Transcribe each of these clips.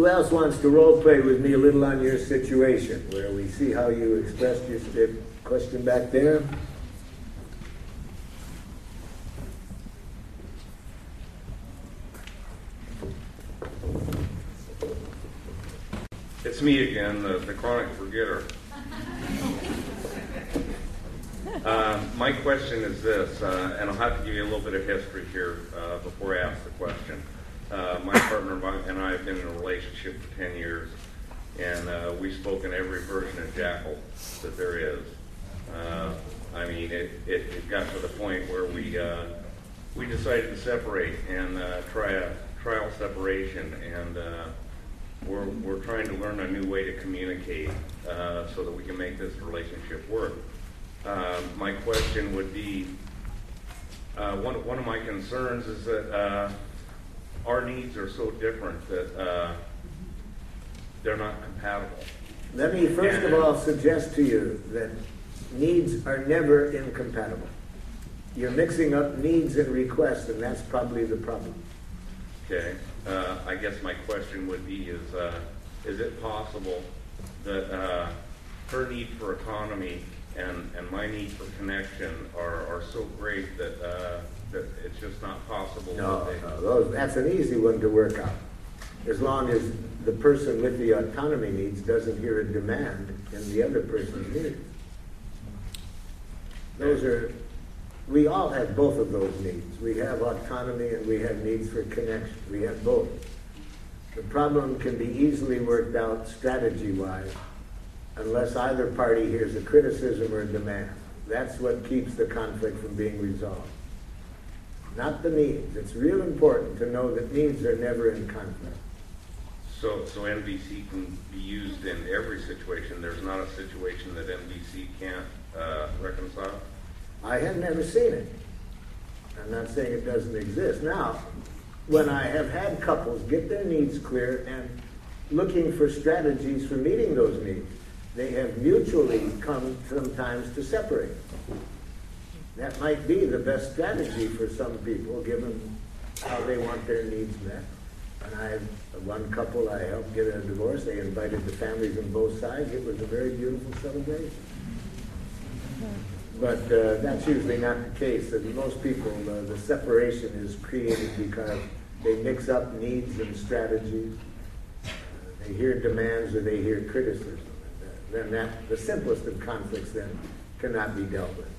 Who else wants to role play with me a little on your situation, where we see how you expressed your question back there? It's me again, the, the chronic forgetter. Uh, my question is this, uh, and I'll have to give you a little bit of history here uh, before I ask the question. Uh, my partner and I have been in a relationship for 10 years, and uh, we've spoken every version of Jackal that there is. Uh, I mean, it, it, it, got to the point where we we decided to separate and try a trial separation, and we're, we're trying to learn a new way to communicate so that we can make this relationship work. My question would be, uh, one, one of my concerns is that uh, our needs are so different that uh, they're not compatible. Let me first and, of all suggest to you that needs are never incompatible. You're mixing up needs and requests, and that's probably the problem. Okay. Uh, I guess my question would be: Is uh, is it possible that uh, her need for autonomy and, and my need for connection are, are so great that, uh, that it's just not possible. No, they, no those, that's an easy one to work out. As long as the person with the autonomy needs doesn't hear a demand in the other person's needs. Those are, we all have both of those needs. We have autonomy and we have needs for connection. We have both. The problem can be easily worked out strategy wise unless either party hears a criticism or a demand. That's what keeps the conflict from being resolved. Not the needs. It's real important to know that needs are never in conflict. So, so NVC can be used in every situation. There's not a situation that NVC can't uh, reconcile. I have never seen it. I'm not saying it doesn't exist. Now, when I have had couples get their needs clear and looking for strategies for meeting those needs, they have mutually come sometimes to separate. That might be the best strategy for some people, given how they want their needs met. And I one couple I helped get a divorce. They invited the families on both sides. It was a very beautiful celebration. But uh, that's usually not the case. And most people, uh, the separation is created because they mix up needs and strategies. Uh, they hear demands or they hear criticism then that the simplest of conflicts then cannot be dealt with,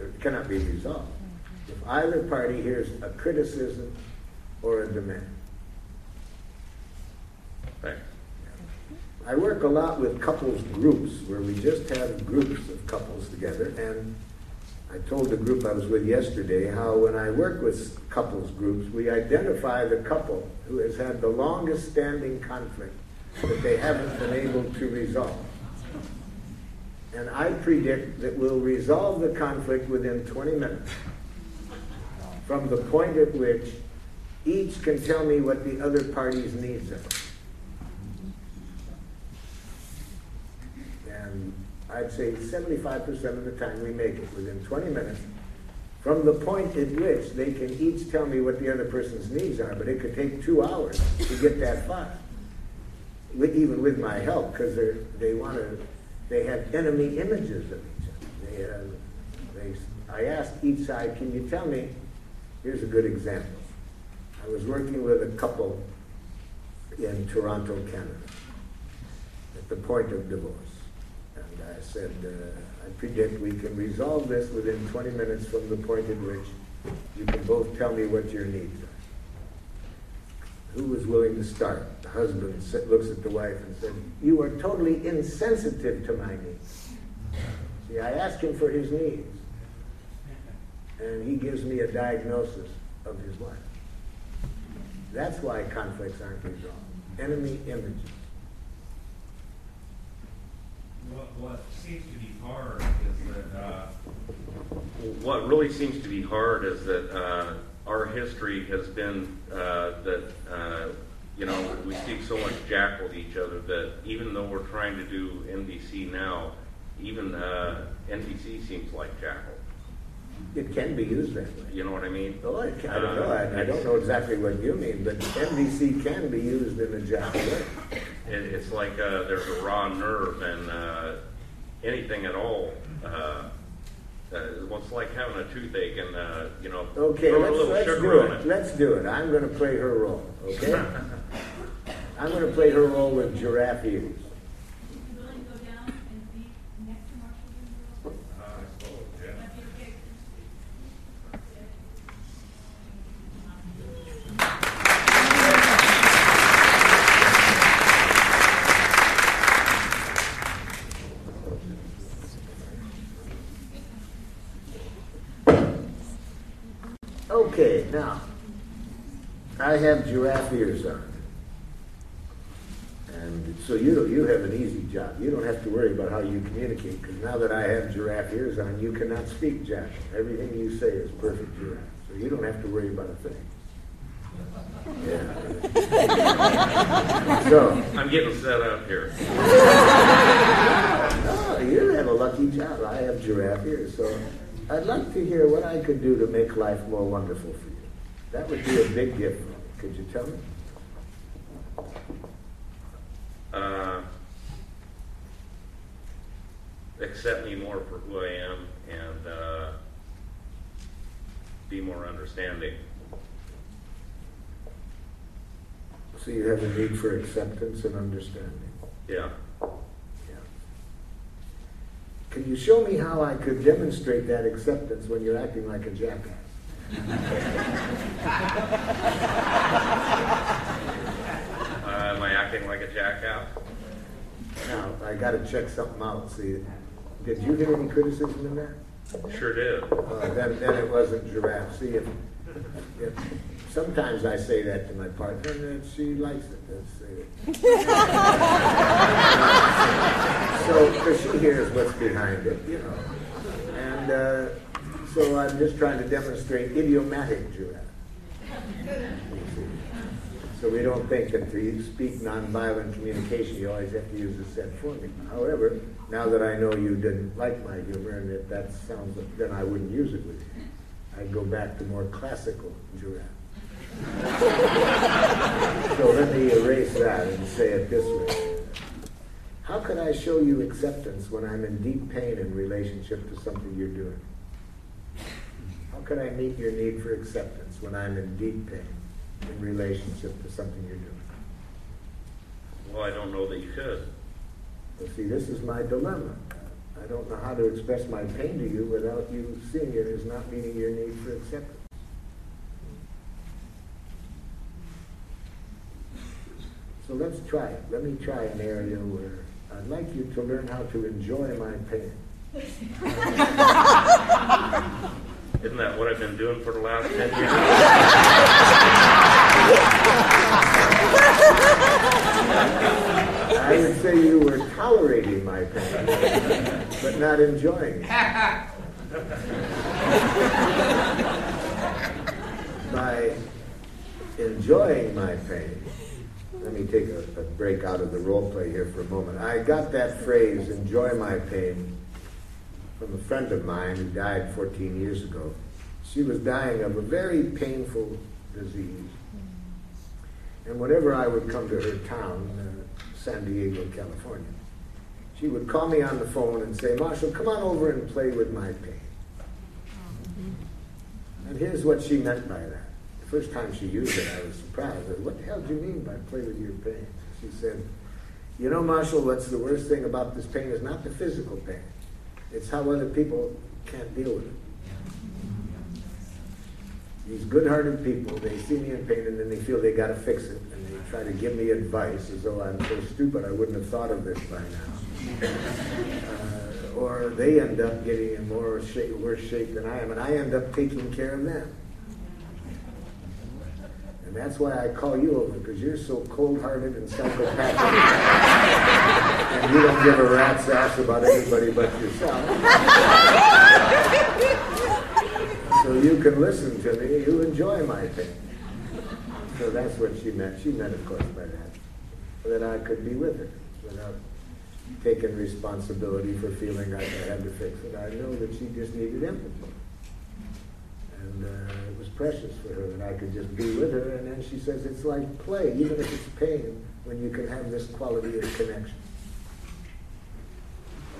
or cannot be resolved. Mm-hmm. If either party hears a criticism or a demand. Thanks. I work a lot with couples groups where we just have groups of couples together. And I told the group I was with yesterday how when I work with couples groups, we identify the couple who has had the longest standing conflict that they haven't been able to resolve. And I predict that we'll resolve the conflict within 20 minutes. From the point at which each can tell me what the other party's needs are. And I'd say 75% of the time we make it within 20 minutes. From the point at which they can each tell me what the other person's needs are, but it could take two hours to get that far, even with my help, because they want to they have enemy images of each other. They they, I asked each side, can you tell me, here's a good example. I was working with a couple in Toronto, Canada, at the point of divorce. And I said, uh, I predict we can resolve this within 20 minutes from the point at which you can both tell me what your needs are. Who was willing to start? The husband looks at the wife and says, You are totally insensitive to my needs. See, I ask him for his needs, and he gives me a diagnosis of his life. That's why conflicts aren't resolved. Enemy images. What, seems to be hard is that. Uh, what really seems to be hard is that uh, our history has been uh, that uh, you know we speak so much jackal with each other that even though we're trying to do NVC now, even uh, NVC seems like jackal. It can be used that way. You know what I mean? Oh, I, ca- I don't know, I, I don't know exactly what you mean, but NVC can be used in a jockey way. It, it's like uh, there's a raw nerve and uh, anything at all. Uh, it's like having a toothache and uh, you know, Okay, throw a let's, little let's sugar do on it, let's do it, I'm gonna play her role, okay? I'm gonna play her role with giraffe ears. You willing to go down and be next to Marshall Green Uh, I suppose, yeah. That'd be okay. Now, I have giraffe ears on. And so you, you have an easy job. You don't have to worry about how you communicate, because now that I have giraffe ears on, you cannot speak jackal. Everything you say is perfect giraffe, so you don't have to worry about a thing. Yeah. So, I'm getting set up here. Oh, you have a lucky job. I have giraffe ears, so I'd like to hear what I could do to make life more wonderful for you. That would be a big gift. Could you tell me? Uh, accept me more for who I am and uh, be more understanding. So you have a need for acceptance and understanding. Yeah. Yeah. Can you show me how I could demonstrate that acceptance when you're acting like a jackass? Uh, am I acting like a jackass? Now, I got to check something out. See, did you hear any criticism in that? Sure did. Uh, then, then it wasn't giraffe. See, if, if, sometimes I say that to my partner, and then she likes it. Uh, so, because she hears what's behind it, you know. And uh, so I'm just trying to demonstrate idiomatic giraffe. So we don't think that to you speak nonviolent communication, you always have to use a set formula. However, now that I know you didn't like my humor and that that sounds, then I wouldn't use it with you. I'd go back to more classical giraffe. so let me erase that and say it this way. How can I show you acceptance when I'm in deep pain in relationship to something you're doing? How can I meet your need for acceptance when I'm in deep pain in relationship to something you're doing? Well, I don't know that you could. Well, see, this is my dilemma. I don't know how to express my pain to you without you seeing it as not meeting your need for acceptance. So let's try it. Let me try an area where I'd like you to learn how to enjoy my pain. Isn't that what I've been doing for the last 10 years? I would say you were tolerating my pain, but not enjoying it. By enjoying my pain, let me take a, a break out of the role play here for a moment. I got that phrase, enjoy my pain, from a friend of mine who died 14 years ago. She was dying of a very painful disease. And whenever I would come to her town, uh, San Diego, California, she would call me on the phone and say, Marshall, come on over and play with my pain. And here's what she meant by that. The first time she used it, I was surprised. I said, what the hell do you mean by play with your pain? She said, you know, Marshall, what's the worst thing about this pain is not the physical pain. It's how other people can't deal with it. These good-hearted people, they see me in pain and then they feel they got to fix it, and they try to give me advice as though I'm so stupid I wouldn't have thought of this by now. Uh, or they end up getting in more shape, worse shape than I am, and I end up taking care of them. And that's why I call you over, because you're so cold-hearted and psychopathic. and you don't give a rat's ass about anybody but yourself. So you can listen to me, you enjoy my pain. So that's what she meant. She meant, of course, by that, that I could be with her without taking responsibility for feeling like I had to fix it. I know that she just needed empathy. And uh, it was precious for her that I could just be with her. And then she says, it's like play, even if it's pain, when you can have this quality of connection.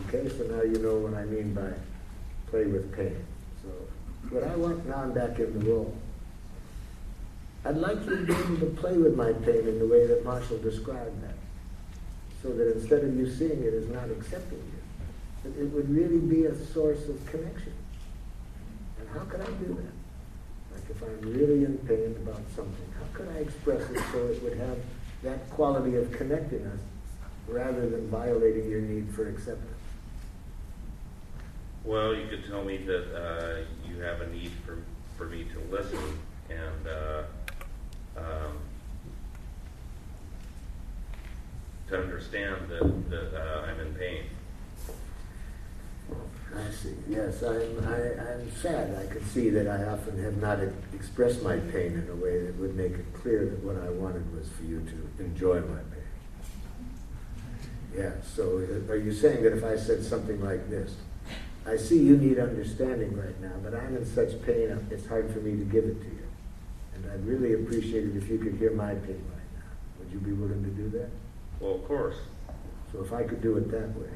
Okay, so now you know what I mean by play with pain. So, what I want now, I'm back in the role. I'd like you to be able to play with my pain in the way that Marshall described that. So that instead of you seeing it as not accepting it, that it would really be a source of connection. And how could I do that? Like if I'm really in pain about something, how could I express it so it would have that quality of connecting us rather than violating your need for acceptance? Well, you could tell me that uh, you have a need for, for me to listen and uh, um, to understand that, that uh, I'm in pain. I see. Yes, I'm, I, I'm sad. I can see that I often have not expressed my pain in a way that would make it clear that what I wanted was for you to enjoy my pain. Yeah, so uh, are you saying that if I said something like this, I see you need understanding right now, but I'm in such pain, it's hard for me to give it to you. And I'd really appreciate it if you could hear my pain right now. Would you be willing to do that? Well, of course. So if I could do it that way.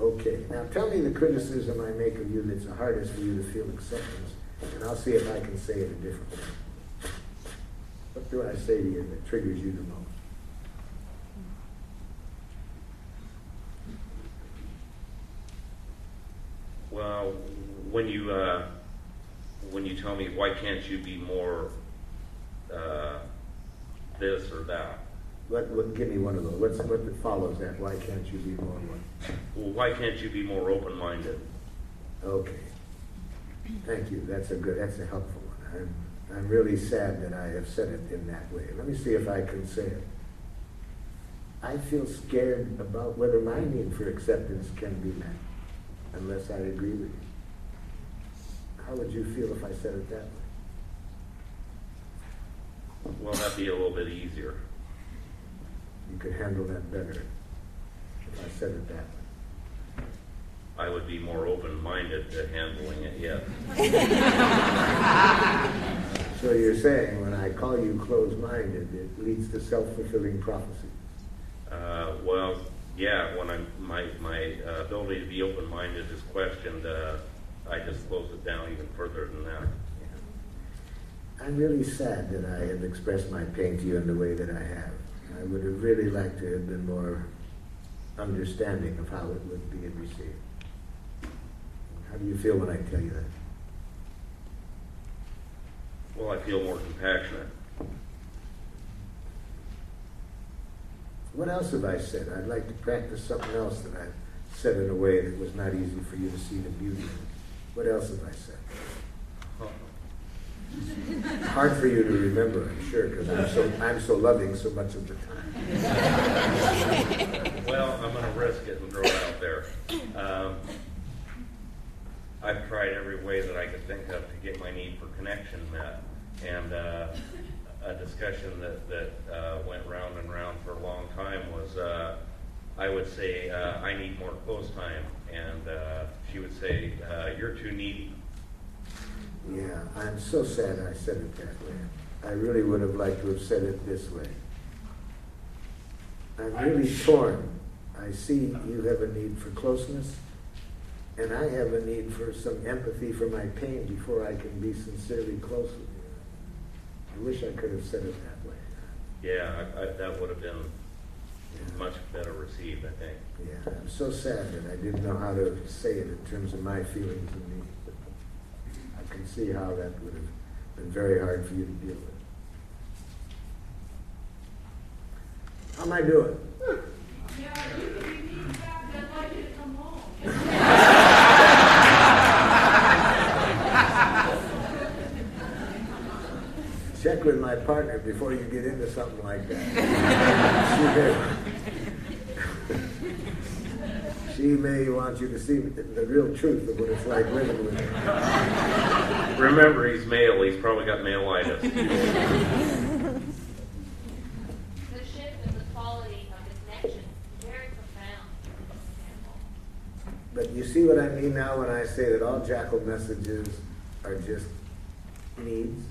Okay, now tell me the criticism I make of you that's the hardest for you to feel acceptance, and I'll see if I can say it a different way. What do I say to you that triggers you the most? Well, when you uh, when you tell me why can't you be more uh, this or that? What, what, give me one of those. What's, what follows that? Why can't you be more what? Well, why can't you be more open-minded? Okay. Thank you. That's a good, that's a helpful one. I'm, I'm really sad that I have said it in that way. Let me see if I can say it. I feel scared about whether my need for acceptance can be met unless I agree with you. How would you feel if I said it that way? Well, that'd be a little bit easier. You could handle that better if I said it that way. I would be more open-minded to handling it, yes. So you're saying when I call you closed-minded, it leads to self-fulfilling prophecy. Uh, well, yeah, when I'm, my, my uh, ability to be open-minded is questioned, uh, I just close it down even further than that. I'm really sad that I have expressed my pain to you in the way that I have. I would have really liked to have been more understanding of how it would be received. How do you feel when I tell you that? Well, I feel more compassionate. What else have I said? I'd like to practice something else that I've said in a way that was not easy for you to see the beauty of. What else have I said? Hard for you to remember, I'm sure, because I'm so, I'm so loving so much of the time. Well, I'm gonna risk it and throw it out there. Um, I've tried every way that I could think of to get my need for connection met. And, uh, a discussion that, that, uh, went round and round for a long time was, uh, I would say, uh, I need more close time. And, uh, she would say, uh, you're too needy. Yeah, I'm so sad I said it that way. I really would have liked to have said it this way. I'm really torn. I see you have a need for closeness, and I have a need for some empathy for my pain before I can be sincerely close with you. I wish I could have said it that way. Yeah, I, I, that would have been Yeah. Much better received, I think. Yeah, I'm so sad that I didn't know how to say it in terms of my feelings and needs. I can see how that would have been very hard for you to deal with. How am I doing? Yeah, you can be back, I'd like to come home. Check with my partner before you get into something like that. She may, she may want you to see the, the real truth of what it's like living with her. Remember, he's male, he's probably got maleitis. The shift in the quality of the connection is very profound in this example. But you see what I mean now when I say that all jackal messages are just needs.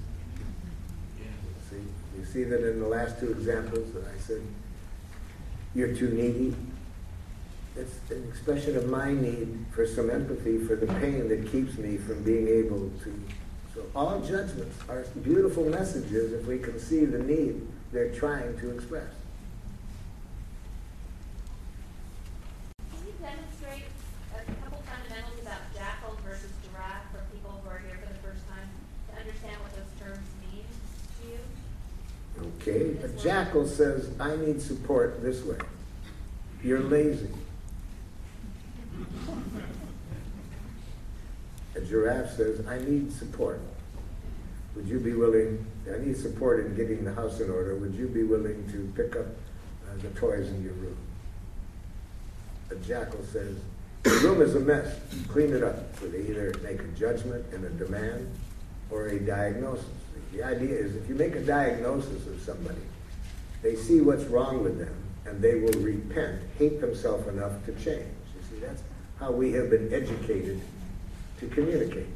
You see that in the last two examples that I said, you're too needy. It's an expression of my need for some empathy for the pain that keeps me from being able to. So all judgments are beautiful messages if we can see the need they're trying to express. Can you demonstrate a couple fundamentals about jackal versus giraffe for people who are here for the first time to understand what those terms mean to you? Okay, a jackal says, I need support this way. You're lazy. A giraffe says, I need support. Would you be willing, I need support in getting the house in order. Would you be willing to pick up uh, the toys in your room? A jackal says, the room is a mess. Clean it up. So they either make a judgment and a demand or a diagnosis. The idea is if you make a diagnosis of somebody, they see what's wrong with them and they will repent, hate themselves enough to change. You see, that's how we have been educated to communicate.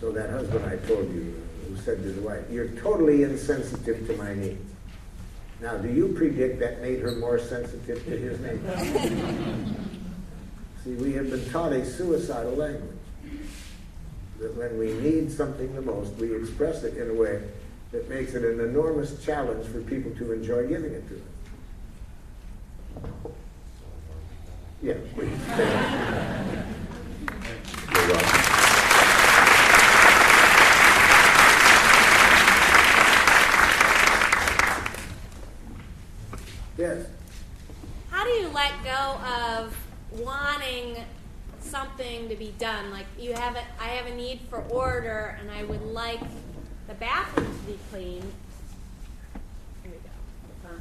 So that husband I told you, uh, who said to the wife, "You're totally insensitive to my needs." Now, do you predict that made her more sensitive to his needs? See, we have been taught a suicidal language. That when we need something the most, we express it in a way that makes it an enormous challenge for people to enjoy giving it to us. Yeah, please. Yes. How do you let go of wanting something to be done? Like you have a, I have a need for order, and I would like the bathroom to be clean. Here we go.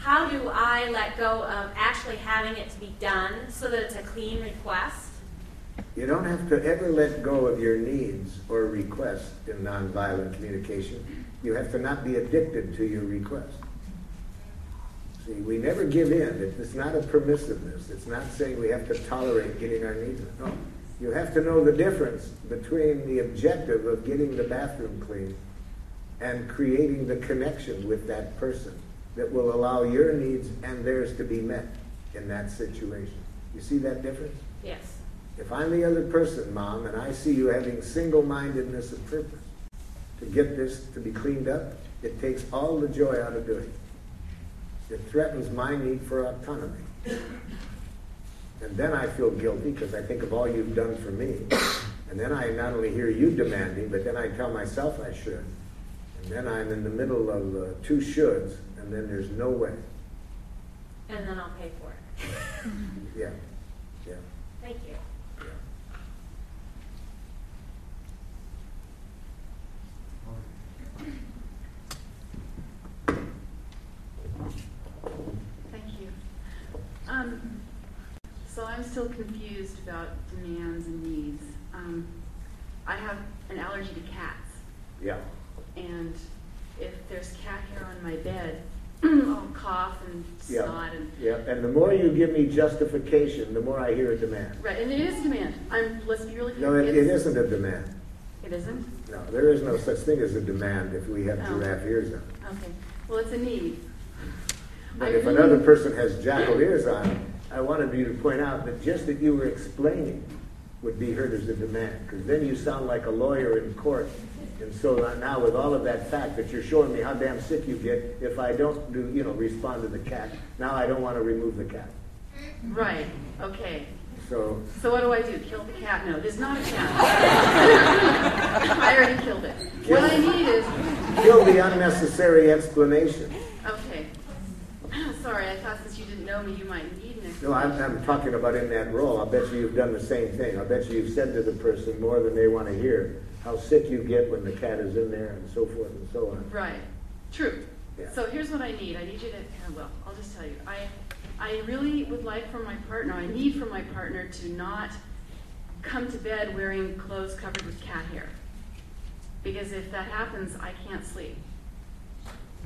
How do I let go of actually having it to be done so that it's a clean request? You don't have to ever let go of your needs or requests in nonviolent communication. You have to not be addicted to your request. See, we never give in. It's not a permissiveness. It's not saying we have to tolerate getting our needs. No. You have to know the difference between the objective of getting the bathroom clean and creating the connection with that person that will allow your needs and theirs to be met in that situation. You see that difference? Yes. If I'm the other person, Mom, and I see you having single mindedness of purpose to get this to be cleaned up, it takes all the joy out of doing it. It threatens my need for autonomy. And then I feel guilty because I think of all you've done for me. And then I not only hear you demanding, but then I tell myself I should. And then I'm in the middle of uh, two shoulds, and then there's no way. And then I'll pay for it. Yeah, yeah, Thank you. yeah. Thank you. Um, so I'm still confused about demands and needs. Um, I have an allergy to cats, Yeah. And if there's cat hair on my bed, I'll cough and Yeah. snot and. Yeah, and the more you give me justification, the more I hear a demand. Right, and it is a demand. I'm, let's be really No, clear. it, it it's- isn't a demand. It isn't? No, there is no such thing as a demand if we have Oh. giraffe ears on. Okay. Well, it's a need. But I if really- another person has jackal ears on, I wanted you to point out that just that you were explaining would be heard as a demand, because then you sound like a lawyer in court. And so now with all of that fact that you're showing me how damn sick you get if I don't do, you know, respond to the cat, now I don't want to remove the cat. Right, okay. So, So what do I do? Kill the cat? No, is not a cat. I already killed it. What I need is kill the unnecessary explanation. Okay. Sorry, I thought since you didn't know me, you might need an No, I'm. I'm talking about in that role. I'll bet you you've done the same thing. I'll bet you you've said to the person more than they want to hear how sick you get when the cat is in there and so forth and so on. Right. True. Yeah. So here's what I need. I need you to, uh, well, I'll just tell you. I, I really would like for my partner, I need for my partner to not come to bed wearing clothes covered with cat hair. Because if that happens, I can't sleep.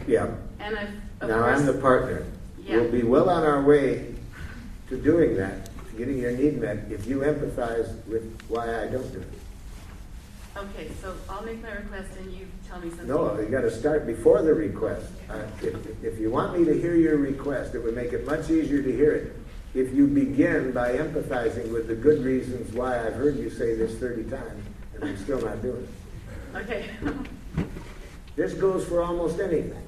Yeah. And I've, of Now course, I'm the partner. Yeah. We'll be well on our way to doing that, to getting your need met, if you empathize with why I don't do it. Okay, so I'll make my request and you tell me something. No, you gotta start before the request. Uh, If, if you want me to hear your request, it would make it much easier to hear it if you begin by empathizing with the good reasons why I've heard you say this thirty times and I'm still not doing it. Okay. This goes for almost anything.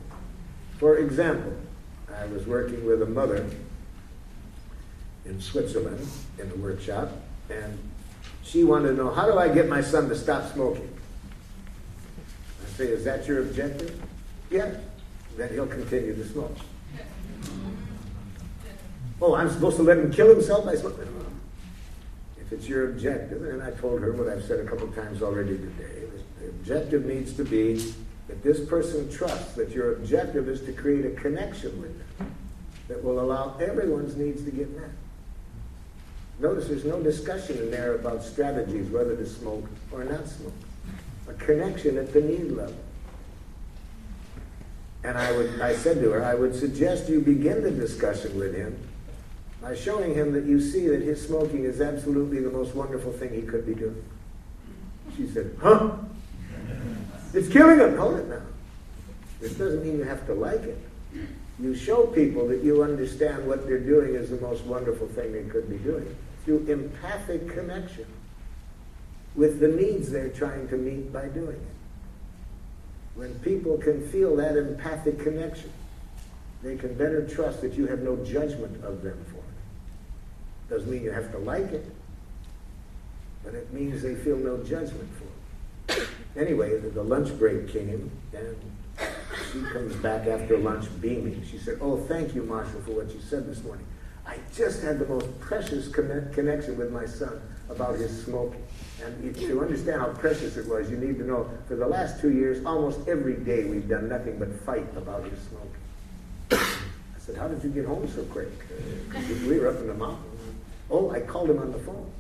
For example, I was working with a mother in Switzerland in a workshop, and she wanted to know, how do I get my son to stop smoking? I say, is that your objective? Yeah, Then he'll continue to smoke. Oh, I'm supposed to let him kill himself by smoking? If it's your objective, and I told her what I've said a couple times already today, the objective needs to be that this person trusts that your objective is to create a connection with them that will allow everyone's needs to get met. Notice there's no discussion in there about strategies, whether to smoke or not smoke. A connection at the need level. And I would, I said to her, I would suggest you begin the discussion with him by showing him that you see that his smoking is absolutely the most wonderful thing he could be doing. She said, huh? It's killing him. Hold it now. This doesn't mean you have to like it. You show people that you understand what they're doing is the most wonderful thing they could be doing through empathic connection with the needs they're trying to meet by doing it. When people can feel that empathic connection, they can better trust that you have no judgment of them for it. Doesn't mean you have to like it, but it means they feel no judgment for it. Anyway, the, lunch break came, and she comes back after lunch beaming. She said, Oh, thank you, Marshall, for what you said this morning. I just had the most precious conne- connection with my son about his smoking. And to understand how precious it was, you need to know for the last two years, almost every day we've done nothing but fight about his smoking. I said, How did you get home so quick? We were up in the mountains. Oh, I called him on the phone.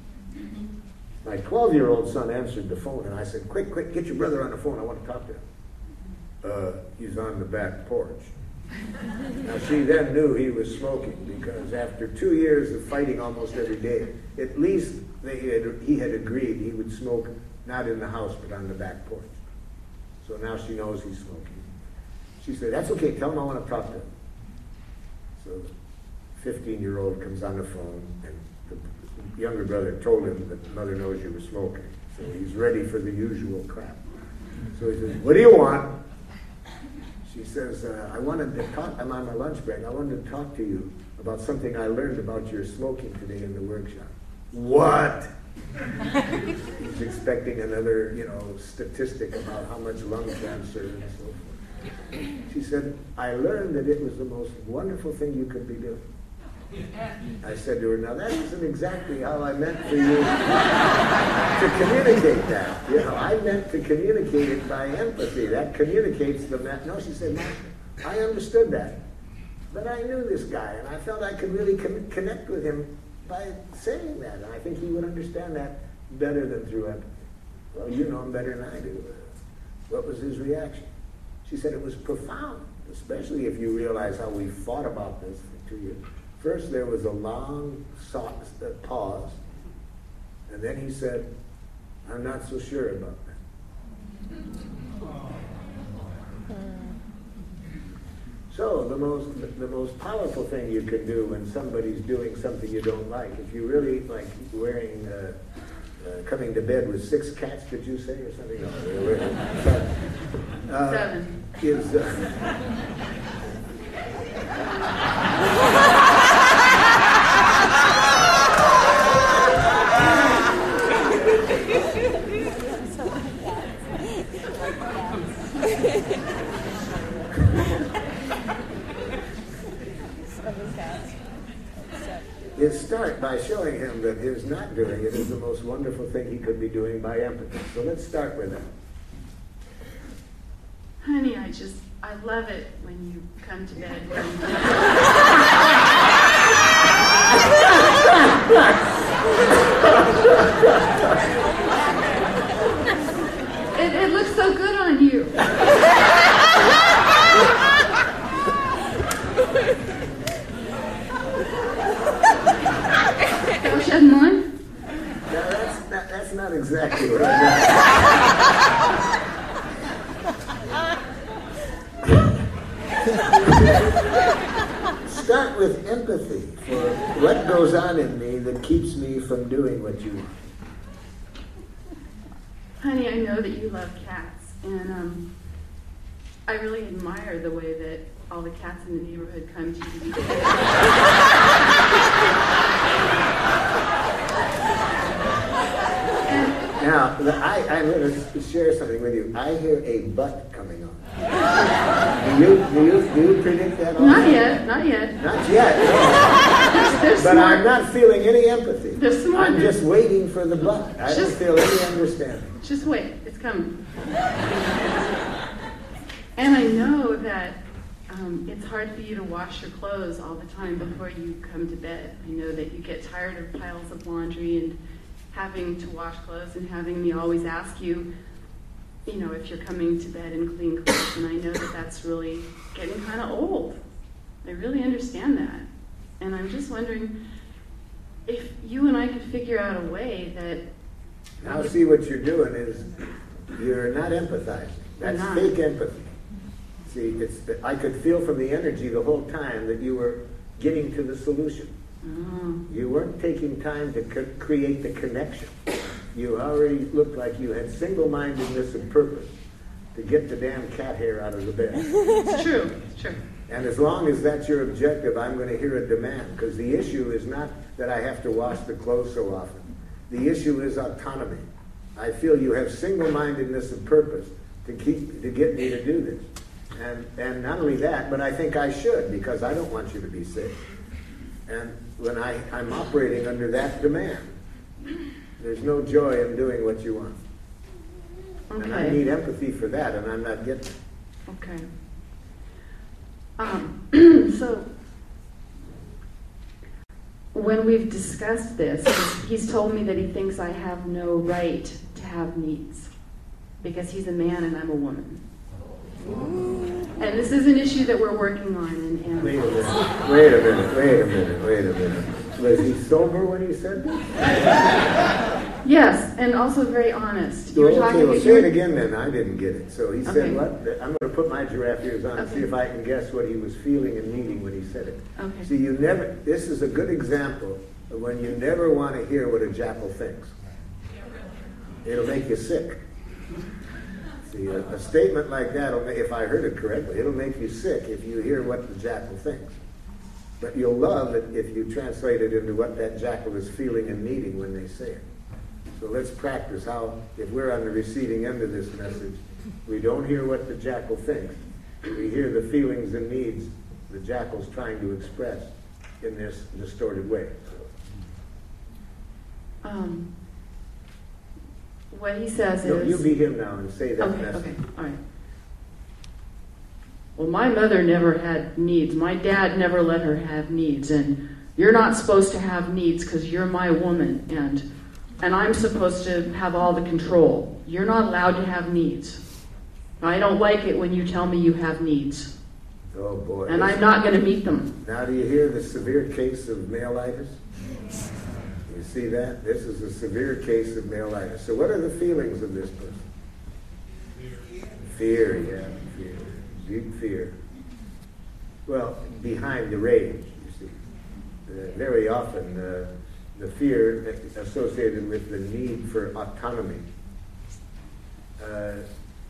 My 12 year old son answered the phone, and I said, Quick, quick, get your brother on the phone. I want to talk to him. Uh, he's on the back porch. Now, she then knew he was smoking because after two years of fighting almost every day, at least had, he had agreed he would smoke not in the house but on the back porch. So now she knows he's smoking. She said, That's okay, tell him I want to talk to him. So the 15 year old comes on the phone, and the younger brother told him that mother knows you were smoking. So he's ready for the usual crap. So he says, What do you want? She says, uh, I wanted to talk, I'm on my lunch break. I wanted to talk to you about something I learned about your smoking today in the workshop. What? He's expecting another, you know, statistic about how much lung cancer and so forth. She said, I learned that it was the most wonderful thing you could be doing. I said to her, now that isn't exactly how I meant for you to communicate that. You know, I meant to communicate it by empathy. That communicates the message. No, she said, I understood that. But I knew this guy, and I felt I could really con- connect with him by saying that. And I think he would understand that better than through empathy. Well, you know him better than I do. What was his reaction? She said it was profound, especially if you realize how we fought about this for two years. First, there was a long uh, pause, and then he said, I'm not so sure about that. So the most the most powerful thing you can do when somebody's doing something you don't like, if you really like wearing, uh, uh, coming to bed with six cats, did you say or something? No, uh, Seven. Is is start by showing him that his not doing it is the most wonderful thing he could be doing by empathy. So let's start with that. Honey, I just, I love it when you come to bed Start with empathy for what goes on in me that keeps me from doing what you want. Honey, I know that you love cats, and um, I really admire the way that all the cats in the neighborhood come to you. Now, I, I'm going to share something with you. I hear a butt coming on. Do you, do you, do you predict that? also? not yet, not yet. Not yet, no. There's, there's But more. I'm not feeling any empathy. There's some more. I'm just waiting for the butt. I don't Just- feel any understanding. Just wait, it's coming. and I know that um, it's hard for you to wash your clothes all the time before you come to bed. I know that you get tired of piles of laundry and having to wash clothes and having me always ask you, you know, if you're coming to bed in clean clothes. And I know that that's really getting kind of old. I really understand that. And I'm just wondering if you and I could figure out a way that Now, see what you're doing is you're not empathizing. That's not. fake empathy. See, it's, I could feel from the energy the whole time that you were getting to the solution. Oh. You weren't taking time to co- create the connection. You already looked like you had single-mindedness and purpose to get the damn cat hair out of the bed. It's true, it's true. And as long as that's your objective, I'm going to hear a demand because the issue is not that I have to wash the clothes so often. The issue is autonomy. I feel you have single-mindedness and purpose to keep to get me to do this. And and not only that, but I think I should because I don't want you to be sick. And when I, I'm operating under that demand, there's no joy in doing what you want. And I need empathy for that, and I'm not getting it. Okay. Um, so, when we've discussed this, he's- he's told me that he thinks I have no right to have needs because he's a man and I'm a woman. And this is an issue that we're working on. And, and Wait a minute, wait a minute, wait a minute, wait a minute. Was he sober when he said this? yes, and also very honest. You were Okay, talking. well, say were- it again then, I didn't get it. So he Okay. said what? I'm gonna put my giraffe ears on and see if I can guess what he was feeling and needing when he said it. Okay. See, you never, this is a good example of when you never wanna hear what a jackal thinks. It'll make you sick. See, a, a statement like that, if I heard it correctly, it'll make you sick if you hear what the jackal thinks. But you'll love it if you translate it into what that jackal is feeling and needing when they say it. So let's practice how, if we're on the receiving end of this message, we don't hear what the jackal thinks. We hear the feelings and needs the jackal's trying to express in this distorted way. Um, what he says No, is. you be him now and say that Okay, message. okay, all right. Well, my mother never had needs. My dad never let her have needs, and you're not supposed to have needs because you're my woman, and and I'm supposed to have all the control. You're not allowed to have needs. I don't like it when you tell me you have needs, Oh, boy. and I'm not going to meet them. Now, do you hear the severe case of maleitis? You see that? This is a severe case of maleitis. So, what are the feelings of this person? Fear, Fear, yeah, fear. Deep fear. Well, behind the rage, you see. Uh, very often, uh, the fear associated with the need for autonomy uh,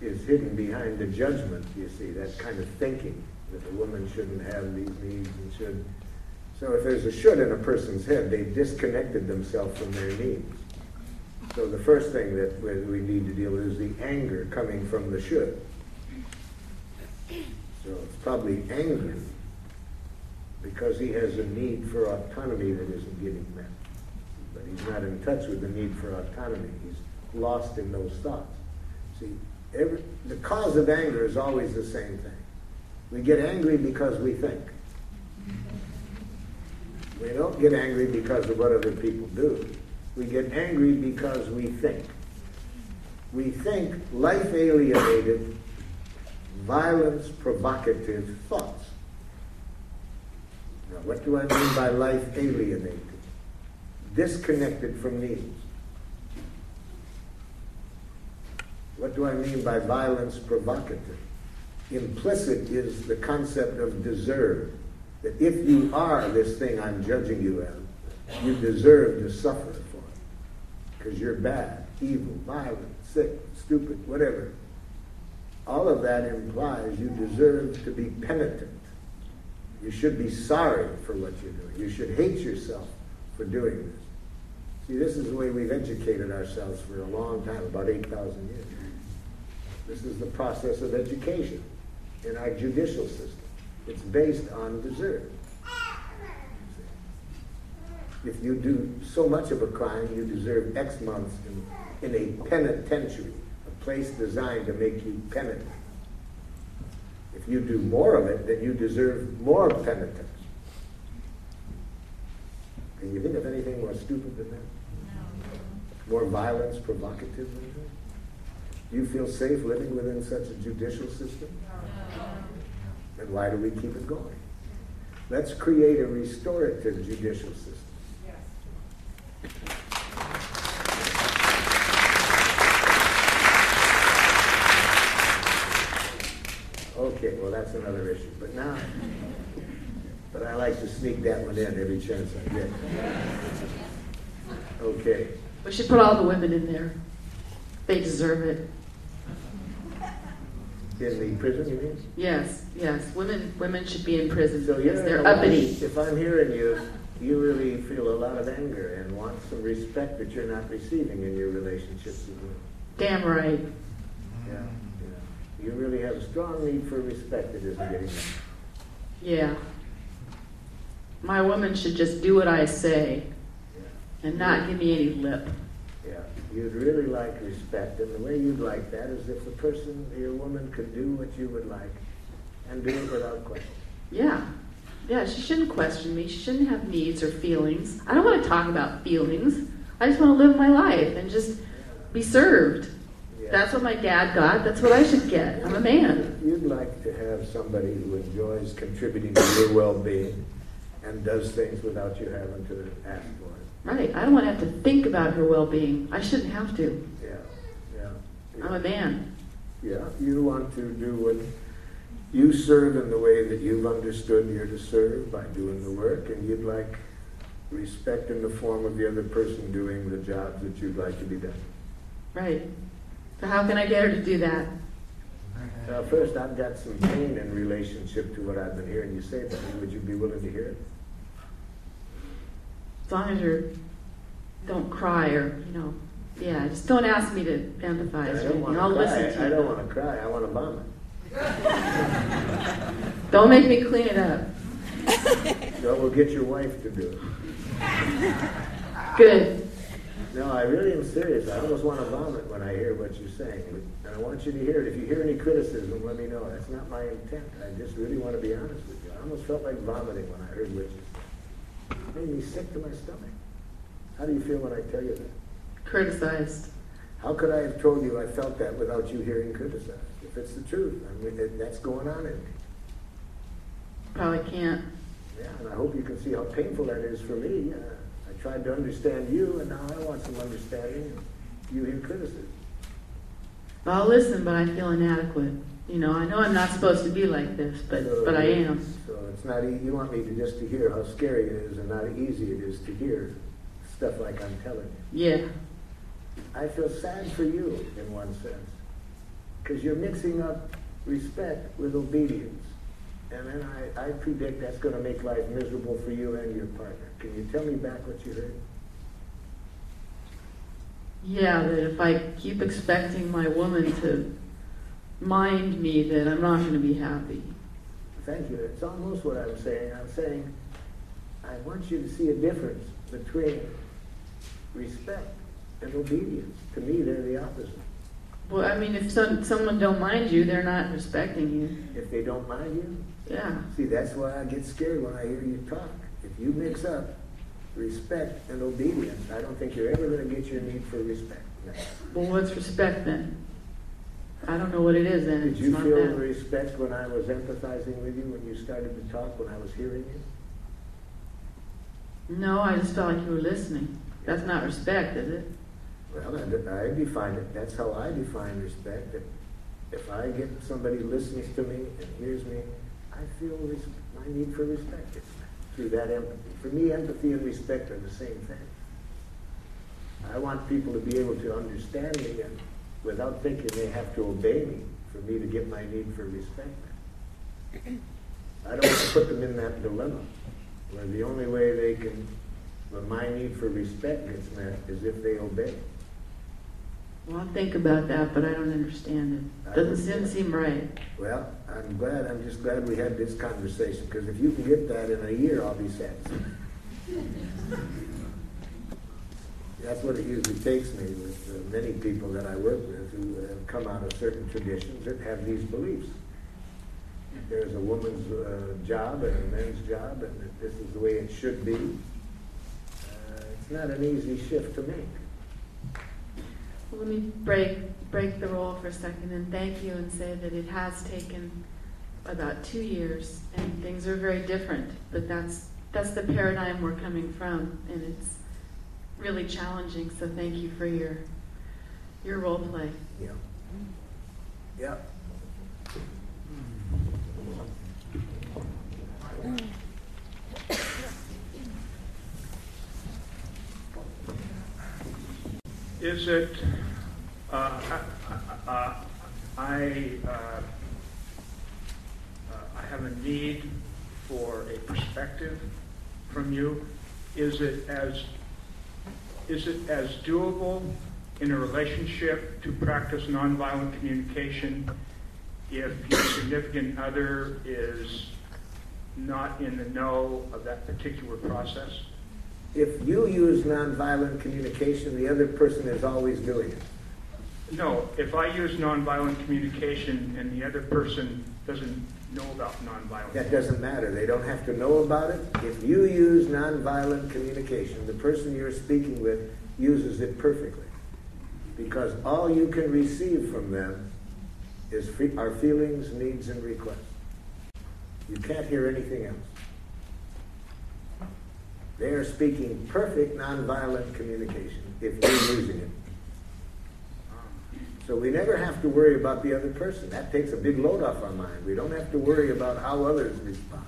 is hidden behind the judgment, you see, that kind of thinking that a woman shouldn't have these needs and should. So if there's a should in a person's head, they've disconnected themselves from their needs. So the first thing that we we need to deal with is the anger coming from the should. So it's probably anger because he has a need for autonomy that isn't getting met. But he's not in touch with the need for autonomy. He's lost in those thoughts. See, every, the cause of anger is always the same thing. We get angry because we think. We don't get angry because of what other people do. We get angry because we think. We think life alienated, violence provocative thoughts. Now, what do I mean by life alienated? Disconnected from needs. What do I mean by violence provocative? implicit is the concept of deserve. That if you are this thing I'm judging you as, you deserve to suffer for it. Because you're bad, evil, violent, sick, stupid, whatever. All of that implies you deserve to be penitent. You should be sorry for what you're doing. You should hate yourself for doing this. See, this is the way we've educated ourselves for a long time, about 8,000 years. This is the process of education in our judicial system. It's based on deserve. If you do so much of a crime, you deserve X months in, in a penitentiary, a place designed to make you penitent. If you do more of it, then you deserve more penitence. Can you think of anything more stupid than that? More violence, provocative than that? Do you feel safe living within such a judicial system? Then why do we keep it going? Let's create a restorative judicial system. Okay, well, that's another issue, but now, but I like to sneak that one in every chance I get. Okay, We should put all the women in there. They deserve it. In the prison, you mean? Yes, yes. Women, women should be in prison So because they're in a lot- uppity. If I'm hearing you, you really feel a lot of anger and want some respect that you're not receiving in your relationships with women. Damn right. Yeah, yeah. You really have a strong need for respect that isn't getting met. Yeah. My woman should just do what I say Yeah. and not give me any lip. Yeah, you'd really like respect, and the way you'd like that is if the person, your woman, could do what you would like and do it without question. Yeah. Yeah, she shouldn't question me. She shouldn't have needs or feelings. I don't want to talk about feelings. I just want to live my life and just be served. Yeah. That's what my dad got. That's what I should get. I'm a man. You'd like to have somebody who enjoys contributing to your well-being and does things without you having to ask. Right. I don't want to have to think about her well being. I shouldn't have to. Yeah, yeah. yeah. I'm a man. Yeah, you want to do what you serve in the way that you've understood you're to serve by doing the work, and you'd like respect in the form of the other person doing the jobs that you'd like to be done. Right. So, how can I get her to do that? Now, first, I've got some pain in relationship to what I've been hearing you say me. Would you be willing to hear it? As long as you're, don't cry or, you know, yeah, just don't ask me to empathize I or don't anything. want I'll to listen cry. to I don't want to cry. I want to vomit. Don't make me clean it up. So we'll get your wife to do it. Good. No, I really am serious. I almost want to vomit when I hear what you're saying. And I want you to hear it. If you hear any criticism, let me know. That's not my intent. I just really want to be honest with you. I almost felt like vomiting when I heard what you said. It made me sick to my stomach. How do you feel when I tell you that? Criticized. How could I have told you I felt that without you hearing criticized? If it's the truth, I mean, that's going on in me. Probably can't. Yeah, and I hope you can see how painful that is for me. Yeah. I tried to understand you, and now I want some understanding, and you hear criticism. I'll listen, but I feel inadequate. You know, I know I'm not supposed to be like this, but So, but I am. So it's not, e- you want me to just to hear how scary it is and not easy it is to hear stuff like I'm telling you. Yeah. I feel sad for you in one sense, because you're mixing up respect with obedience. And then I, I predict that's going to make life miserable for you and your partner. Can you tell me back what you heard? Yeah, that if I keep expecting my woman to mind me, that I'm not going to be happy. Thank you. It's almost what I'm saying. I'm saying I want you to see a difference between respect and obedience. To me, they're the opposite. Well, I mean, if some, someone don't mind you, they're not respecting you. If they don't mind you, Yeah. see, that's why I get scared when I hear you talk. If you mix up respect and obedience, I don't think you're ever going to get your need for respect. met. Well, what's respect then? I don't know what it is then. Did It's you not feel that. respect when I was empathizing with you, when you started to talk, when I was hearing you? No, I just felt like you were listening. That's not respect, is it? Well, I, I define it, that's how I define respect, that if I get somebody listens to me and hears me, I feel res- my need for respect is through that empathy. For me, empathy and respect are the same thing. I want people to be able to understand me and without thinking they have to obey me for me to get my need for respect. I don't want to put them in that dilemma where the only way they can, where my need for respect gets met is if they obey. Well, I'll think about that, but I don't understand it. Doesn't seem, seem right. Well, I'm glad, I'm just glad we had this conversation, because if you can get that in a year, I'll be satisfied. That's what it usually takes me with many people that I work with who have come out of certain traditions that have these beliefs. There's a woman's uh, job and a men's job, and that this is the way it should be. Uh, It's not an easy shift to make. Let me break, break the role for a second and thank you and say that it has taken about two years and things are very different, but that's, that's the paradigm we're coming from and it's really challenging, so thank you for your, your role play. Yeah. Yeah. Is it, uh, I, I, I, uh, uh, I have a need for a perspective from you. Is it as, is it as doable in a relationship to practice nonviolent communication if your significant other is not in the know of that particular process? If you use nonviolent communication, the other person is always doing it. No, if I use nonviolent communication and the other person doesn't know about nonviolent. That doesn't matter. They don't have to know about it. If you use nonviolent communication, the person you're speaking with uses it perfectly. Because all you can receive from them is are feelings, needs, and requests. You can't hear anything else. They are speaking perfect nonviolent communication if you're using it. So we never have to worry about the other person. That takes a big load off our mind. We don't have to worry about how others respond.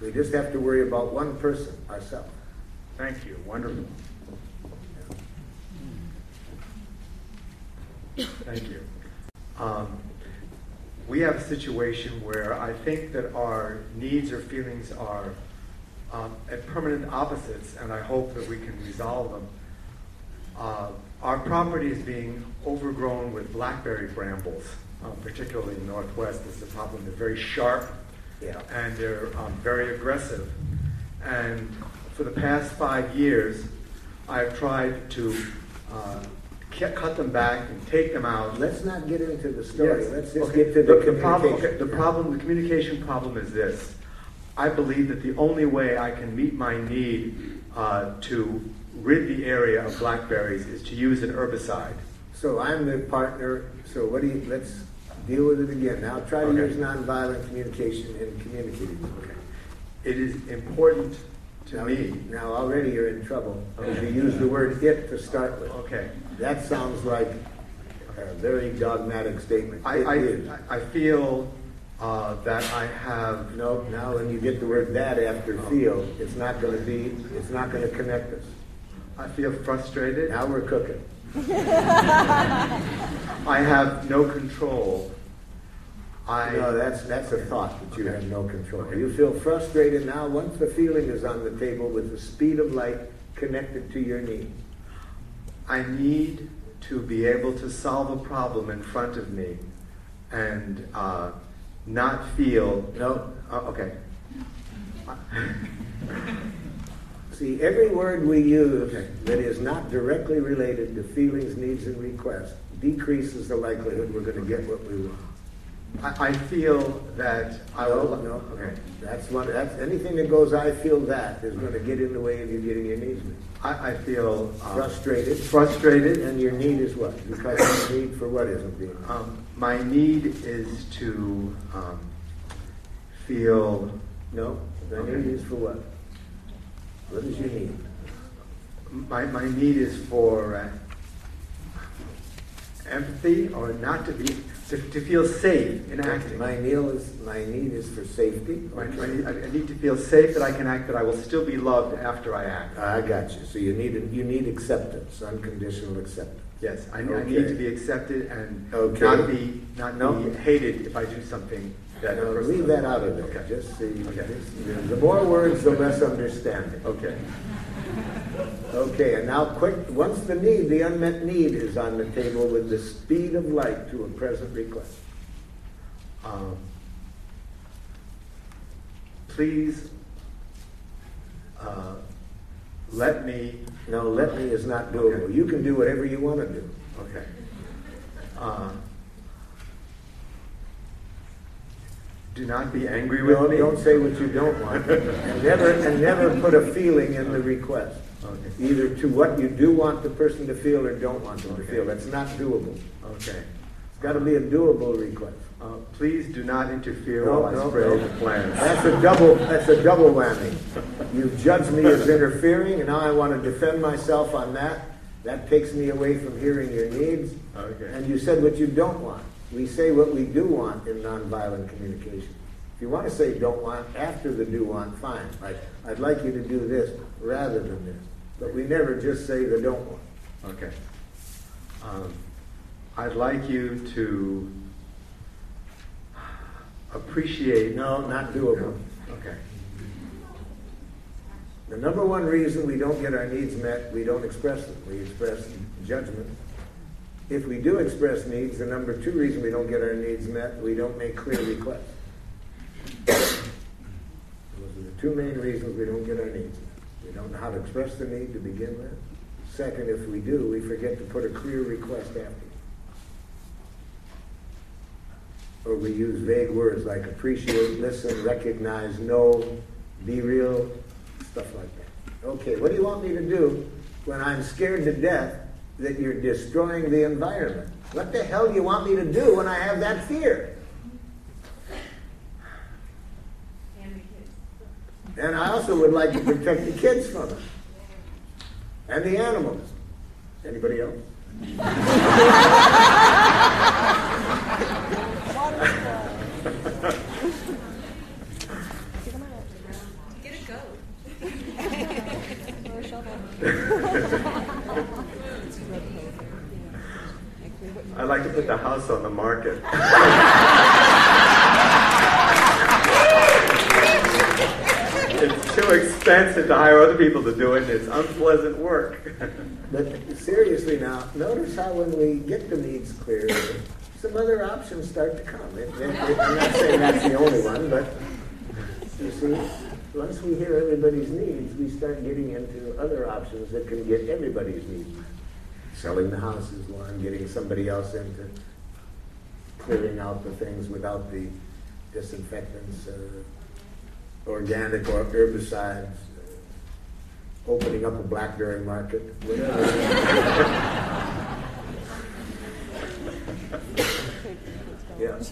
We just have to worry about one person, ourselves. Thank you, wonderful. Thank you. Um, we have a situation where I think that our needs or feelings are um, at permanent opposites, and I hope that we can resolve them. Uh, our property is being overgrown with blackberry brambles, um, particularly in the northwest. This is a problem. They're very sharp Yeah. and they're um, very aggressive. And for the past five years, I've tried to uh, cut them back and take them out. Let's not get into the story. Yes. Let's just Okay. get to the, the problem. Okay, the problem, the communication problem is this. I believe that the only way I can meet my need uh, to rid the area of blackberries is to use an herbicide. So I'm the partner. So what do you? Let's deal with it again. Now try to Okay. use nonviolent communication in communicating. Okay. It is important to now, me. Now already you're in trouble because you used the word "it" to start with. Okay. That sounds like a very dogmatic statement. I, I. I feel uh, that I have No, now when you get the word that after feel, it's not going to be, it's not going to connect us. I feel frustrated. Now we're cooking. I have no control. I No, that's, that's a thought that you have no control. You feel frustrated now, once the feeling is on the table with the speed of light connected to your need. I need to be able to solve a problem in front of me and uh, not feel. No, Uh, okay. see, every word we use Okay. that is not directly related to feelings, needs, and requests decreases the likelihood we're going to get what we want. I, I feel that I No, will. no, Okay. That's one, that's, anything that goes, I feel that, is going to get in the way of you getting your needs met. I, I feel um, Frustrated. Frustrated. And your need is what? Because your need for what isn't being. Um, my need is to um, feel. No, the Okay. need is for what? What is your need? My, my need is for uh, empathy or not to be to, to feel safe in acting. My need is, my need is for safety. My- my need- I need to feel safe that I can act, that I will still be loved after I act. I got you. So you need, you need acceptance, unconditional acceptance. Yes, I, I need to be accepted and Okay. not be not No. be hated if I do something that Now, person leave that out of it, Okay. Just the, Okay. just- the more words, the less understanding. Okay. Okay, and now quick, once the need, the unmet need is on the table with the speed of light to a present request. Um, please uh, let me. No, let me is not doable. Okay. You can do whatever you want to do. Okay. Uh, do not be angry with No, me. don't say what you don't want. And never, and never put a feeling in the request. Okay. Either to what you do want the person to feel or don't want them to feel. That's not doable. Okay. It's got to be a doable request. Uh, please do not interfere No, while I no, spray no. the plants. That's a double, that's a double whammy. You've judged me as interfering, and now I want to defend myself on that. That takes me away from hearing your needs. Okay. And you said what you don't want. We say what we do want in nonviolent communication. If you want to say don't want after the do want, fine. Like, I'd like you to do this rather than this. But we never just say the don't want. Okay. Um, I'd like you to appreciate. No, not doable. Okay. The number one reason we don't get our needs met, we don't express them. We express judgment. If we do express needs, the number two reason we don't get our needs met, we don't make clear requests. Those are the two main reasons we don't get our needs met. We don't know how to express the need to begin with. Second, if we do, we forget to put a clear request after. Or we use vague words like appreciate, listen, recognize, know, be real, stuff like that. Okay, what do you want me to do when I'm scared to death that you're destroying the environment? What the hell do you want me to do when I have that fear? And the kids. And I also would like to protect the kids from it. And the animals. Anybody else? Get a goat. Or a shovel. I'd like to put the house on the market. it's too expensive to hire other people to do it, and it's unpleasant work. But seriously now, notice how when we get the needs clear, some other options start to come. It- it- it- I'm not saying that's the only one, but you see, once we hear everybody's needs, we start getting into other options that can get everybody's needs. Selling the house is one, getting somebody else into clearing out the things without the disinfectants, uh, organic or herbicides, uh, opening up a blackberry market, whatever. yeah.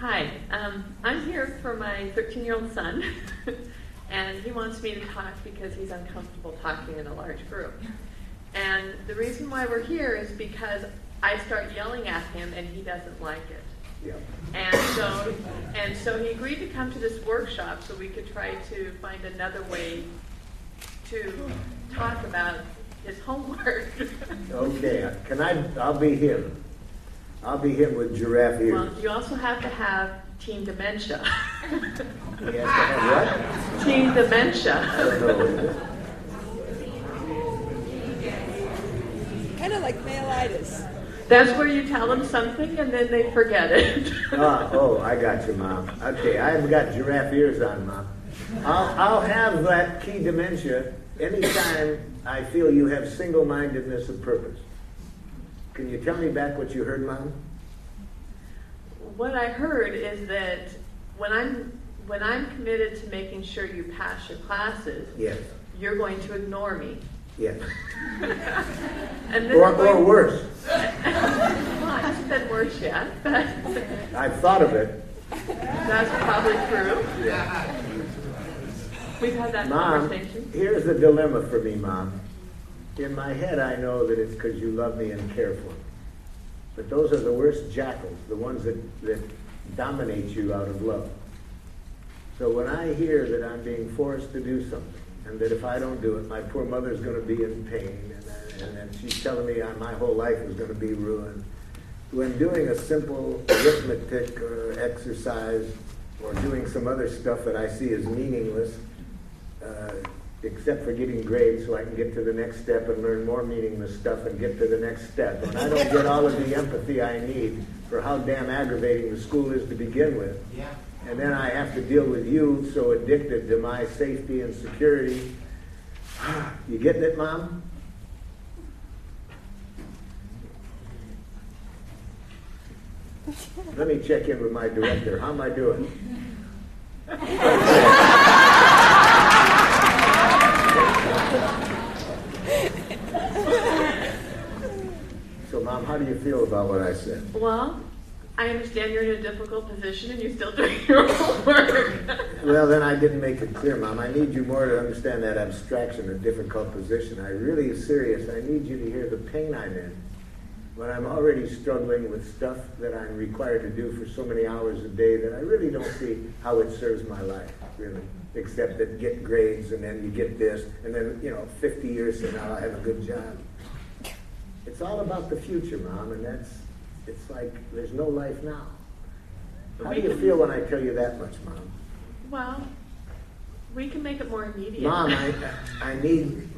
Hi, um, I'm here for my 13 year old son, and he wants me to talk because he's uncomfortable talking in a large group. And the reason why we're here is because I start yelling at him and he doesn't like it. Yeah. And so, and so he agreed to come to this workshop so we could try to find another way to talk about his homework. Okay, can I, I'll be him. I'll be him with giraffe well, ears. you also have to have teen dementia. He has to have what? Teen I dementia. don't know what it is. Kind of like mailitis. That's where you tell them something and then they forget it. Ah, oh, I got you, Mom. Okay, I've got giraffe ears on, Mom. I'll, I'll have that key dementia anytime I feel you have single-mindedness of purpose. Can you tell me back what you heard, Mom? what I heard is that when I'm when I'm committed to making sure you pass your classes, Yes, you're going to ignore me. yes. And then Or, or worse. What? said worse yet, but I've thought of it. that's probably true. We've had that Mom, conversation. here's the dilemma for me, Mom. In my head, I know that it's because you love me and care for me. But those are the worst jackals, the ones that, that dominate you out of love. So when I hear that I'm being forced to do something, and that if I don't do it, my poor mother's going to be in pain, and, and she's telling me I, my whole life is going to be ruined, when doing a simple arithmetic or exercise or doing some other stuff that I see as meaningless, uh, except for getting grades so I can get to the next step and learn more meaningless stuff and get to the next step. And I don't get all of the empathy I need for how damn aggravating the school is to begin with. Yeah. And then I have to deal with you so addicted to my safety and security. You getting it, Mom? Let me check in with my director. How am I doing? So, Mom, how do you feel about what I said? Well, I understand you're in a difficult position and you're still doing your homework. Well, then I didn't make it clear, Mom. I need you more to understand that abstraction, a difficult position. I really is serious. I need you to hear the pain I'm in when I'm already struggling with stuff that I'm required to do for so many hours a day that I really don't see how it serves my life, really. Except that get grades and then you get this, and then, you know, 50 years from now I have a good job. It's all about the future, Mom, and that's, it's like there's no life now. How do you feel when I tell you that much, Mom? well, we can make it more immediate. Mom, I, I need,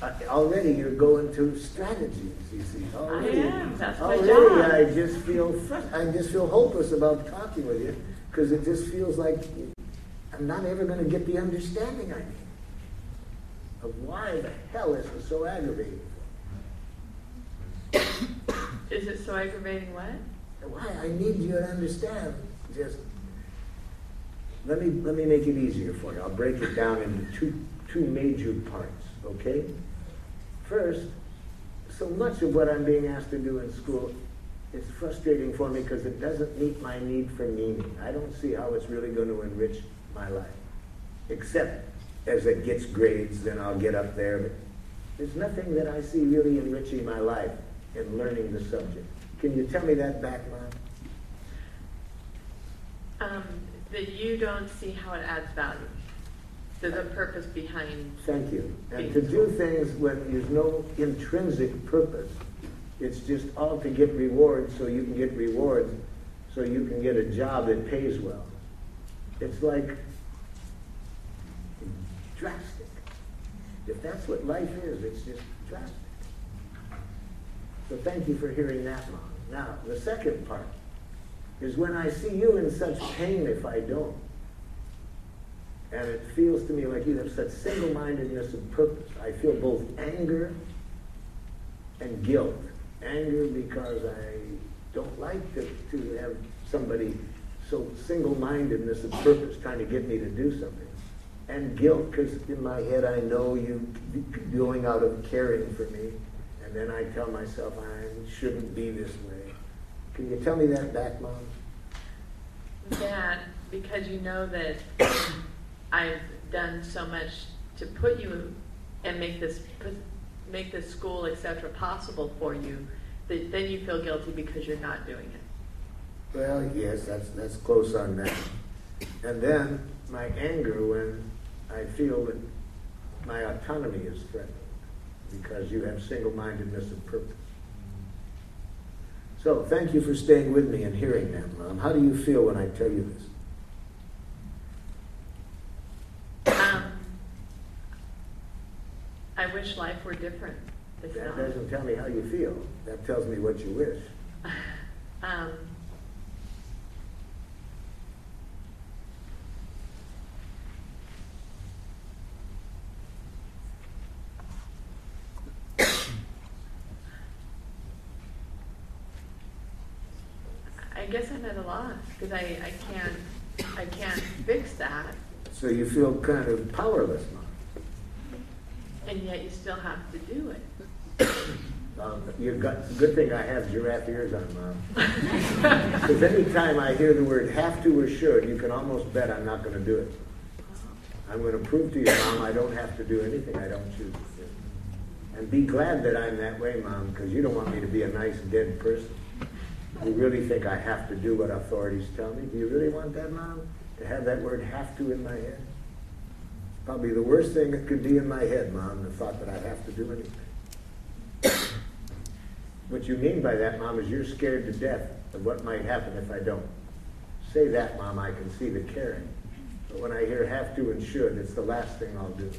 uh, already you're going to strategies, you see. Already, am. That's my already job. I just feel, frus- I just feel hopeless about talking with you because it just feels like I'm not ever going to get the understanding I need of why the hell this is so aggravating. Is it so aggravating what? Why I need you to understand. Just let me let me make it easier for you. I'll break it down into two two major parts. Okay. First, so much of what I'm being asked to do in school is frustrating for me because it doesn't meet my need for meaning. I don't see how it's really going to enrich my life, except as it gets grades, then I'll get up there. But there's nothing that I see really enriching my life in learning the subject. Can you tell me that back, Mom? Um, that you don't see how it adds value. There's a purpose behind. Thank you. And to do things when there's no intrinsic purpose, it's just all to get rewards so you can get rewards so you can get a job that pays well. It's like drastic. If that's what life is, it's just drastic. So thank you for hearing that, Mom. Now, the second part is when I see you in such pain if I don't. And it feels to me like you have such single mindedness of purpose. I feel both anger and guilt. Anger because I don't like to, to have somebody so single mindedness of purpose trying to get me to do something. And guilt because in my head I know you going out of caring for me. And then I tell myself I shouldn't be this way. Can you tell me that back, Mom? That because you know that I've done so much to put you and make this put, make this school etc possible for you that then you feel guilty because you're not doing it. Well, yes, that's that's close on that. And then my anger when I feel that my autonomy is threatened because you have single-mindedness of purpose. So thank you for staying with me and hearing that, Mom. How do you feel when I tell you this? Um, I wish life were different. It's That not. doesn't tell me how you feel. That tells me what you wish. Um, I guess I'm at a loss because I, I can't I can't fix that, So you feel kind of powerless, Mom. and yet you still have to do it. Um, you got, good thing I have giraffe ears on, Mom. Because anytime I hear the word have to or should, you can almost bet I'm not gonna do it. I'm gonna prove to you, Mom, I don't have to do anything I don't choose to do. And be glad that I'm that way, Mom, because you don't want me to be a nice dead person. You really think I have to do what authorities tell me? Do you really want that, Mom? To have that word have to in my head? Probably the worst thing that could be in my head, Mom, the thought that I have to do anything. What you mean by that, Mom, is you're scared to death of what might happen if I don't. Say that, Mom, I can see the caring. But when I hear have to and should, it's the last thing I'll do.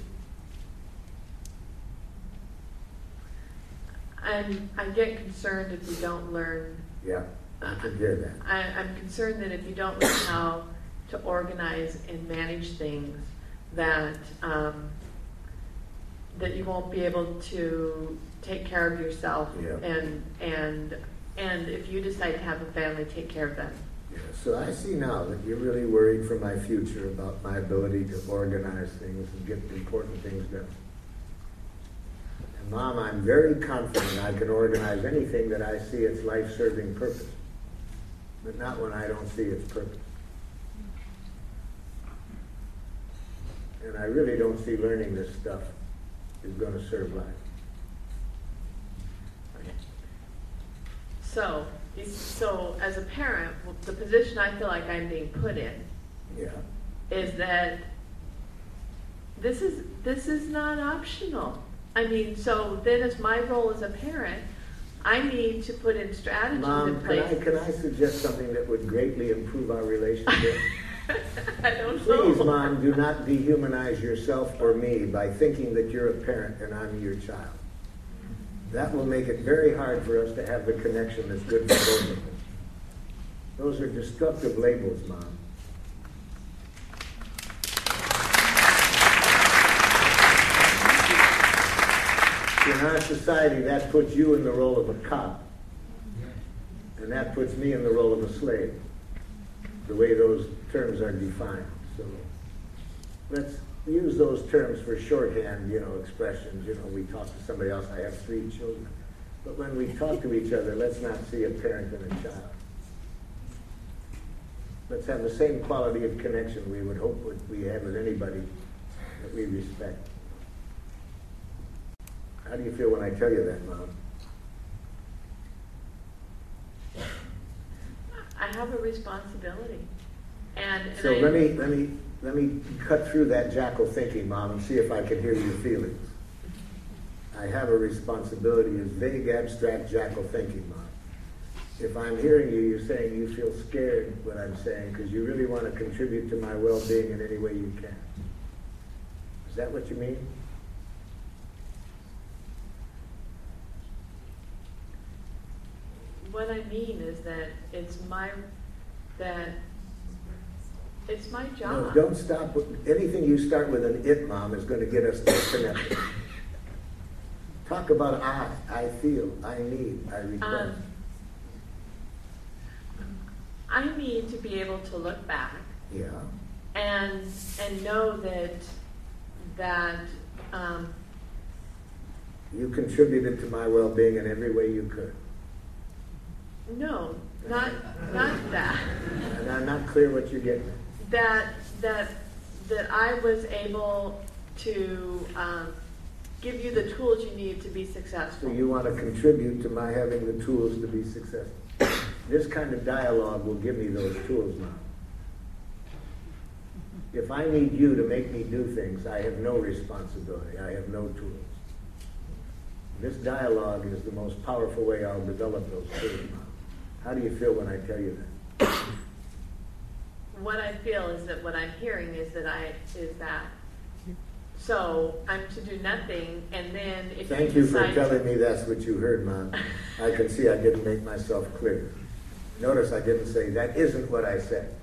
And I get concerned if you don't learn. Yeah, I can hear that. I, I'm concerned that if you don't learn how to organize and manage things, that um, that you won't be able to take care of yourself, Yeah. and and and if you decide to have a family, take care of them. Yeah, so I see now that you're really worried for my future about my ability to organize things and get the important things done. Mom, I'm very confident I can organize anything that I see its life-serving purpose, but not when I don't see its purpose. And I really don't see learning this stuff is going to serve life. So, so as a parent, the position I feel like I'm being put in Yeah. is that this is this is not optional. I mean, so then as my role as a parent, I need to put in strategies Mom, in can place. I, can I suggest something that would greatly improve our relationship? I don't know. Please, Mom, do not dehumanize yourself or me by thinking that you're a parent and I'm your child. That will make it very hard for us to have the connection that's good for both of us. Those are destructive labels, Mom. In our society, that puts you in the role of a cop. And that puts me in the role of a slave, the way those terms are defined. So let's use those terms for shorthand, you know, expressions. You know, we talk to somebody else, I have three children. But when we talk to each other, let's not see a parent and a child. Let's have the same quality of connection we would hope we have with anybody that we respect. How do you feel when I tell you that, Mom? I have a responsibility, and, and So I, let me, let me, let me cut through that jackal thinking, Mom, and see if I can hear your feelings. I have a responsibility is vague, abstract jackal thinking, Mom. If I'm hearing you, you're saying you feel scared what I'm saying because you really want to contribute to my well-being in any way you can. Is that what you mean? What I mean is that it's my that it's my No, job. don't stop. with- Anything you start with an it, Mom, is going to get us disconnected. Talk about I, I feel, I need, I request. Um, I need to be able to look back Yeah. and and know that that um, You contributed to my well-being in every way you could. No, not not that And I'm not clear what you're getting at. that that that I was able to um, give you the tools you need to be So successful. you want to contribute to my having the tools to be successful. This kind of dialogue will give me those tools now. If I need you to make me do things, I have no responsibility. I have no tools. This dialogue is the most powerful way I'll develop those tools now. How do you feel when I tell you that? what I feel is that what I'm hearing is that I is that. So I'm to do nothing, and then if Thank you you for telling me that's what you heard, Mom. I can see I didn't make myself clear. Notice I didn't say, that isn't what I said.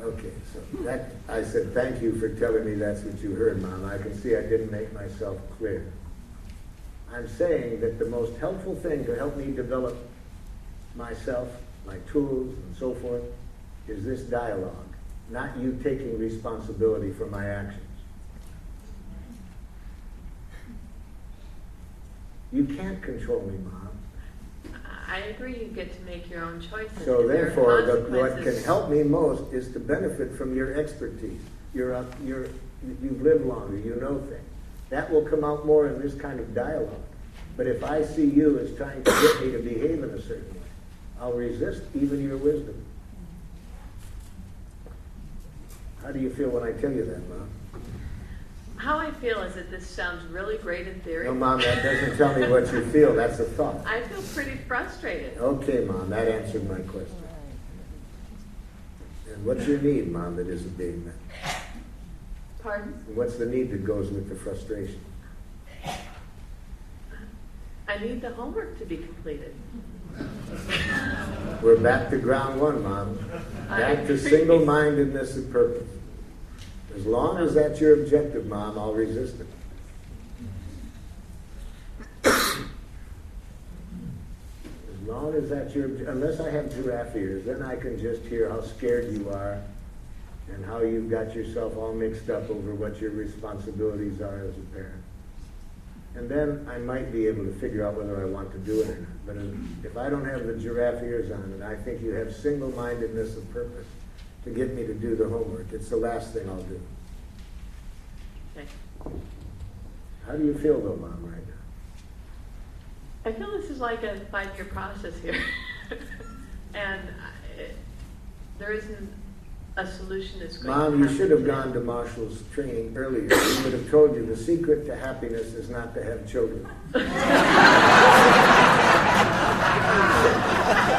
Okay, so that, I said, thank you for telling me that's what you heard, Mom. I can see I didn't make myself clear. I'm saying that the most helpful thing to help me develop myself, my tools, and so forth, is this dialogue, not you taking responsibility for my actions. You can't control me, Mom. I agree you get to make your own choices. So and there are therefore, the, what can help me most is to benefit from your expertise. You're, up, you're, you've lived longer, you know things. That will come out more in this kind of dialogue. But if I see you as trying to get me to behave in a certain way, I'll resist even your wisdom. How do you feel when I tell you that, Mom? How I feel is that this sounds really great in theory. No, Mom, that doesn't tell me what you feel. That's a thought. I feel pretty frustrated. Okay, Mom, that answered my question. And what's your need, Mom, that isn't being met? Pardon? What's the need that goes with the frustration? I need the homework to be completed. We're back to ground one, Mom. Back to single mindedness and purpose. As long as that's your objective, Mom, I'll resist it. As long as that's your, unless I have giraffe ears, then I can just hear how scared you are and how you've got yourself all mixed up over what your responsibilities are as a parent. And then I might be able to figure out whether I want to do it or not. But if I don't have the giraffe ears on and I think you have single-mindedness of purpose to get me to do the homework, it's the last thing I'll do. Okay. How do you feel though, Mom, right now? I feel this is like a five-year process here, and it, there isn't a solution that's going Mom, to you should have today. gone to Marshall's training earlier. He would have told you the secret to happiness is not to have children.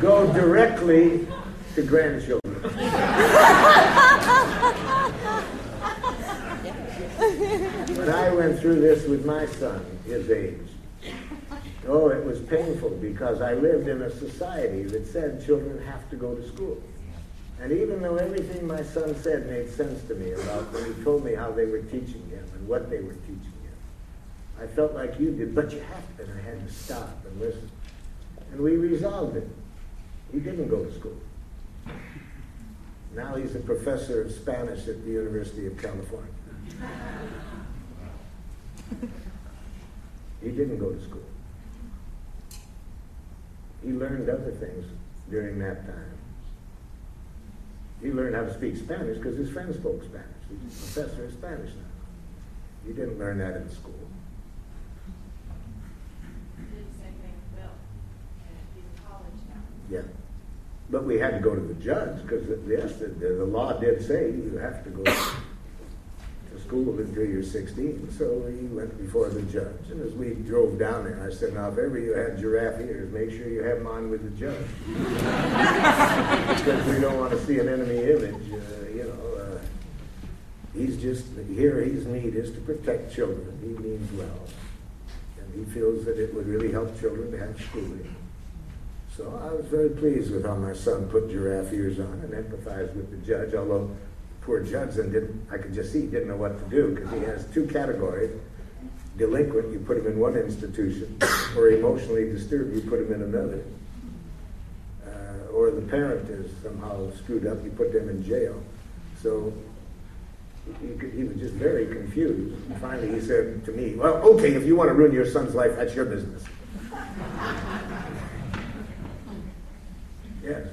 Go directly to grandchildren. When I went through this with my son, his age, oh, it was painful because I lived in a society that said children have to go to school. And even though everything my son said made sense to me about when he told me how they were teaching him and what they were teaching him, I felt like you did, but you have to, and I had to stop and listen. And we resolved it. He didn't go to school. Now he's a professor of Spanish at the University of California. He didn't go to school. He learned other things during that time. He learned how to speak Spanish because his friends spoke Spanish. He's a professor of Spanish now. He didn't learn that in school. Did the same thing with Bill, and he's in college now. Yeah. But we had to go to the judge because, yes, the, the law did say you have to go school until you're 16. So he went before the judge. And as we drove down there, I said, now, if ever you have giraffe ears, make sure you have on with the judge. because we don't want to see an enemy image, uh, you know. Uh, he's just, here his need is to protect children. He means well. And he feels that it would really help children to have schooling. So I was very pleased with how my son put giraffe ears on and empathized with the judge, although poor then didn't, I could just see he didn't know what to do because he has two categories. Delinquent, you put him in one institution, or emotionally disturbed, you put him in another. Uh, or the parent is somehow screwed up, you put them in jail. So he, could, he was just very confused. And finally he said to me, well, okay, if you want to ruin your son's life, that's your business. Yes.